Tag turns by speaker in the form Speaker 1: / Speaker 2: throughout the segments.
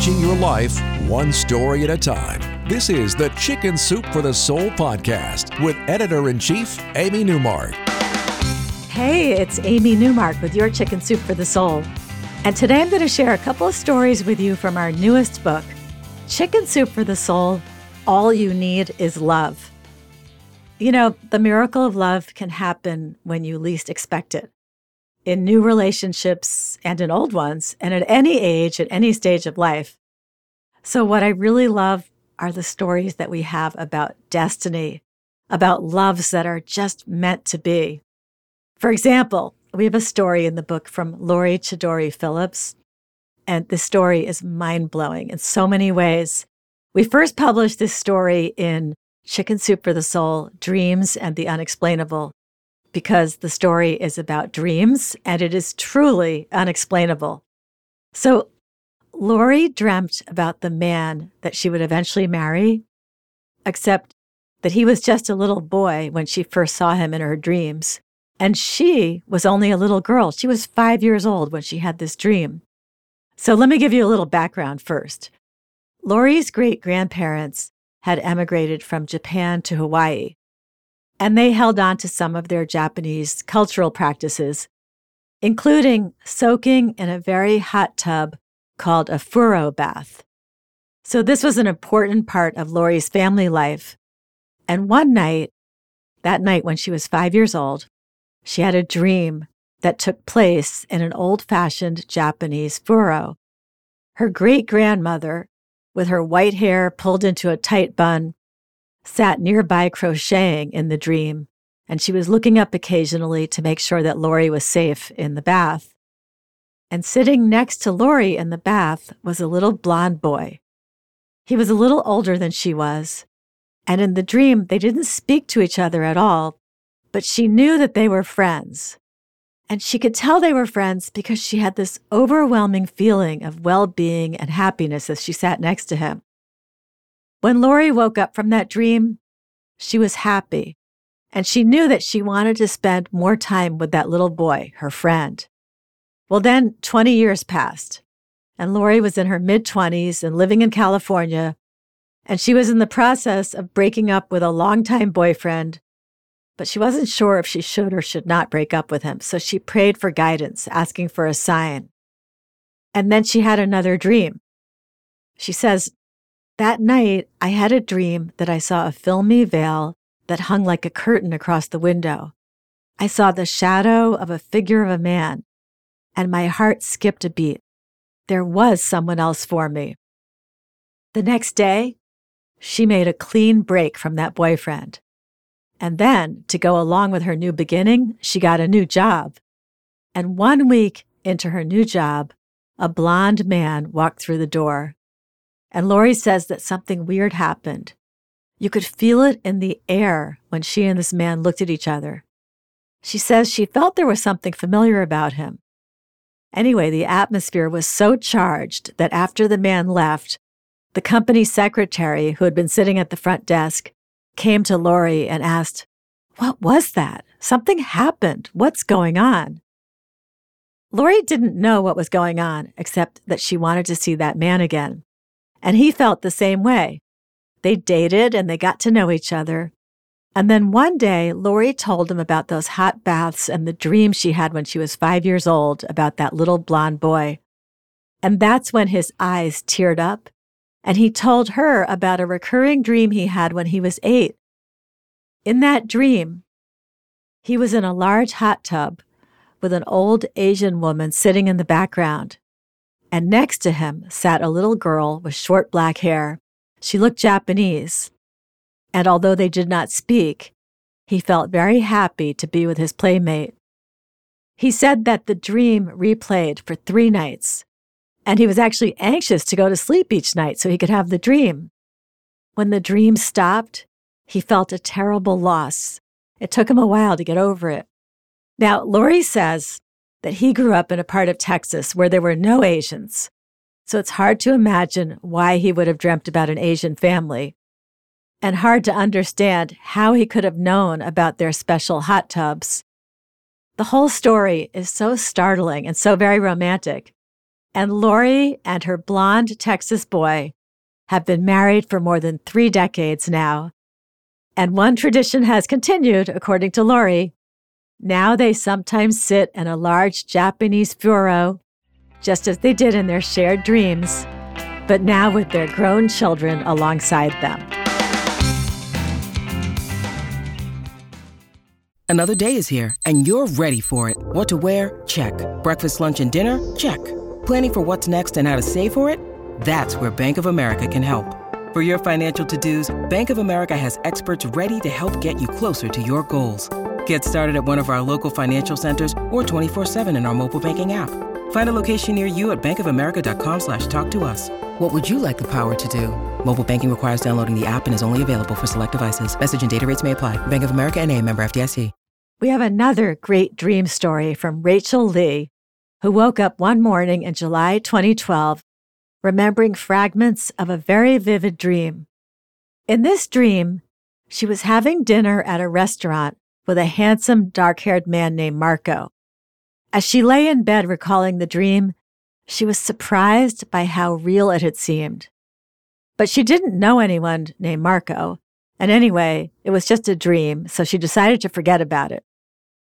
Speaker 1: Changing your life one story at a time. This is the Chicken Soup for the Soul podcast with editor in chief, Amy Newmark.
Speaker 2: Hey, it's Amy Newmark with your Chicken Soup for the Soul. And today I'm going to share a couple of stories with you from our newest book, Chicken Soup for the Soul All You Need Is Love. You know, the miracle of love can happen when you least expect it in new relationships and in old ones, and at any age, at any stage of life. So, what I really love are the stories that we have about destiny, about loves that are just meant to be. For example, we have a story in the book from Lori Chidori Phillips, and this story is mind blowing in so many ways. We first published this story in Chicken Soup for the Soul Dreams and the Unexplainable because the story is about dreams and it is truly unexplainable. So, Lori dreamt about the man that she would eventually marry, except that he was just a little boy when she first saw him in her dreams. And she was only a little girl. She was five years old when she had this dream. So let me give you a little background first. Lori's great grandparents had emigrated from Japan to Hawaii and they held on to some of their Japanese cultural practices, including soaking in a very hot tub called a furo bath. So, this was an important part of Lori's family life. And one night, that night when she was five years old, she had a dream that took place in an old fashioned Japanese furo. Her great grandmother, with her white hair pulled into a tight bun, sat nearby crocheting in the dream, and she was looking up occasionally to make sure that Lori was safe in the bath. And sitting next to Lori in the bath was a little blond boy. He was a little older than she was, and in the dream they didn't speak to each other at all, but she knew that they were friends. And she could tell they were friends because she had this overwhelming feeling of well being and happiness as she sat next to him. When Lori woke up from that dream, she was happy and she knew that she wanted to spend more time with that little boy, her friend. Well, then 20 years passed and Lori was in her mid 20s and living in California. And she was in the process of breaking up with a longtime boyfriend, but she wasn't sure if she should or should not break up with him. So she prayed for guidance, asking for a sign. And then she had another dream. She says, that night, I had a dream that I saw a filmy veil that hung like a curtain across the window. I saw the shadow of a figure of a man, and my heart skipped a beat. There was someone else for me. The next day, she made a clean break from that boyfriend. And then, to go along with her new beginning, she got a new job. And one week into her new job, a blond man walked through the door. And Lori says that something weird happened. You could feel it in the air when she and this man looked at each other. She says she felt there was something familiar about him. Anyway, the atmosphere was so charged that after the man left, the company secretary, who had been sitting at the front desk, came to Lori and asked, What was that? Something happened. What's going on? Lori didn't know what was going on, except that she wanted to see that man again. And he felt the same way. They dated and they got to know each other. And then one day, Lori told him about those hot baths and the dream she had when she was five years old about that little blond boy. And that's when his eyes teared up. And he told her about a recurring dream he had when he was eight. In that dream, he was in a large hot tub with an old Asian woman sitting in the background and next to him sat a little girl with short black hair. She looked Japanese. And although they did not speak, he felt very happy to be with his playmate. He said that the dream replayed for three nights, and he was actually anxious to go to sleep each night so he could have the dream. When the dream stopped, he felt a terrible loss. It took him a while to get over it. Now, Lori says that he grew up in a part of Texas where there were no Asians. So it's hard to imagine why he would have dreamt about an Asian family, and hard to understand how he could have known about their special hot tubs. The whole story is so startling and so very romantic. And Lori and her blonde Texas boy have been married for more than three decades now. And one tradition has continued, according to Lori. Now they sometimes sit in a large Japanese furo, just as they did in their shared dreams, but now with their grown children alongside them.
Speaker 3: Another day is here, and you're ready for it. What to wear? Check. Breakfast, lunch, and dinner? Check. Planning for what's next and how to save for it? That's where Bank of America can help. For your financial to-dos, Bank of America has experts ready to help get you closer to your goals. Get started at one of our local financial centers or 24-7 in our mobile banking app. Find a location near you at bankofamerica.com slash talk to us. What would you like the power to do? Mobile banking requires downloading the app and is only available for select devices. Message and data rates may apply. Bank of America and a member FDIC.
Speaker 2: We have another great dream story from Rachel Lee, who woke up one morning in July 2012, remembering fragments of a very vivid dream. In this dream, she was having dinner at a restaurant with a handsome, dark haired man named Marco. As she lay in bed recalling the dream, she was surprised by how real it had seemed. But she didn't know anyone named Marco. And anyway, it was just a dream, so she decided to forget about it.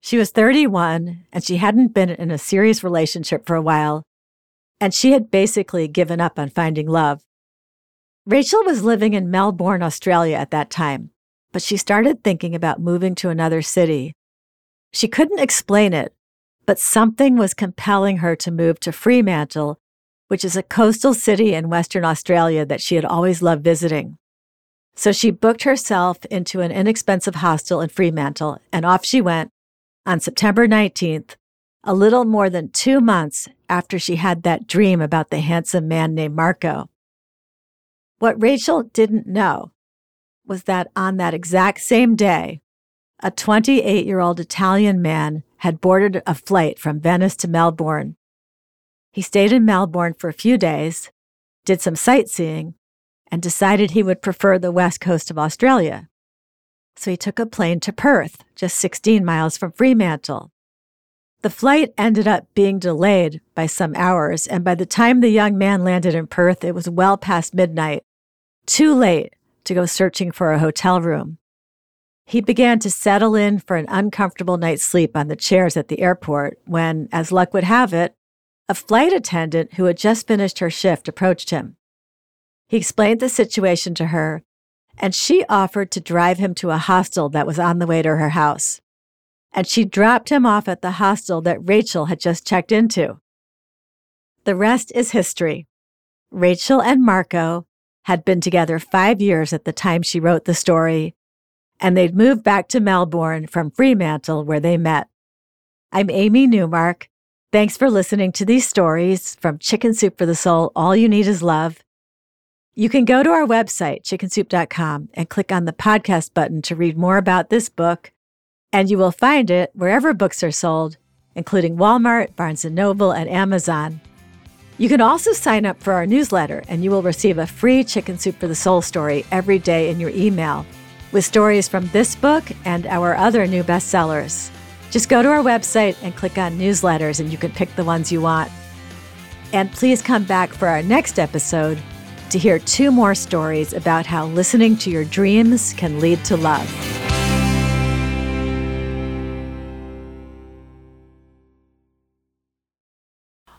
Speaker 2: She was 31 and she hadn't been in a serious relationship for a while, and she had basically given up on finding love. Rachel was living in Melbourne, Australia at that time, but she started thinking about moving to another city. She couldn't explain it, but something was compelling her to move to Fremantle, which is a coastal city in Western Australia that she had always loved visiting. So she booked herself into an inexpensive hostel in Fremantle, and off she went on September 19th, a little more than two months after she had that dream about the handsome man named Marco. What Rachel didn't know was that on that exact same day, a 28 year old Italian man had boarded a flight from Venice to Melbourne. He stayed in Melbourne for a few days, did some sightseeing, and decided he would prefer the west coast of Australia. So he took a plane to Perth, just 16 miles from Fremantle. The flight ended up being delayed by some hours, and by the time the young man landed in Perth, it was well past midnight, too late to go searching for a hotel room. He began to settle in for an uncomfortable night's sleep on the chairs at the airport when, as luck would have it, a flight attendant who had just finished her shift approached him. He explained the situation to her, and she offered to drive him to a hostel that was on the way to her house. And she dropped him off at the hostel that Rachel had just checked into. The rest is history. Rachel and Marco had been together five years at the time she wrote the story, and they'd moved back to Melbourne from Fremantle where they met. I'm Amy Newmark. Thanks for listening to these stories from Chicken Soup for the Soul. All you need is love. You can go to our website, chickensoup.com, and click on the podcast button to read more about this book, and you will find it wherever books are sold, including Walmart, Barnes & Noble, and Amazon. You can also sign up for our newsletter, and you will receive a free Chicken Soup for the Soul story every day in your email with stories from this book and our other new bestsellers. Just go to our website and click on newsletters, and you can pick the ones you want. And please come back for our next episode to hear two more stories about how listening to your dreams can lead to love.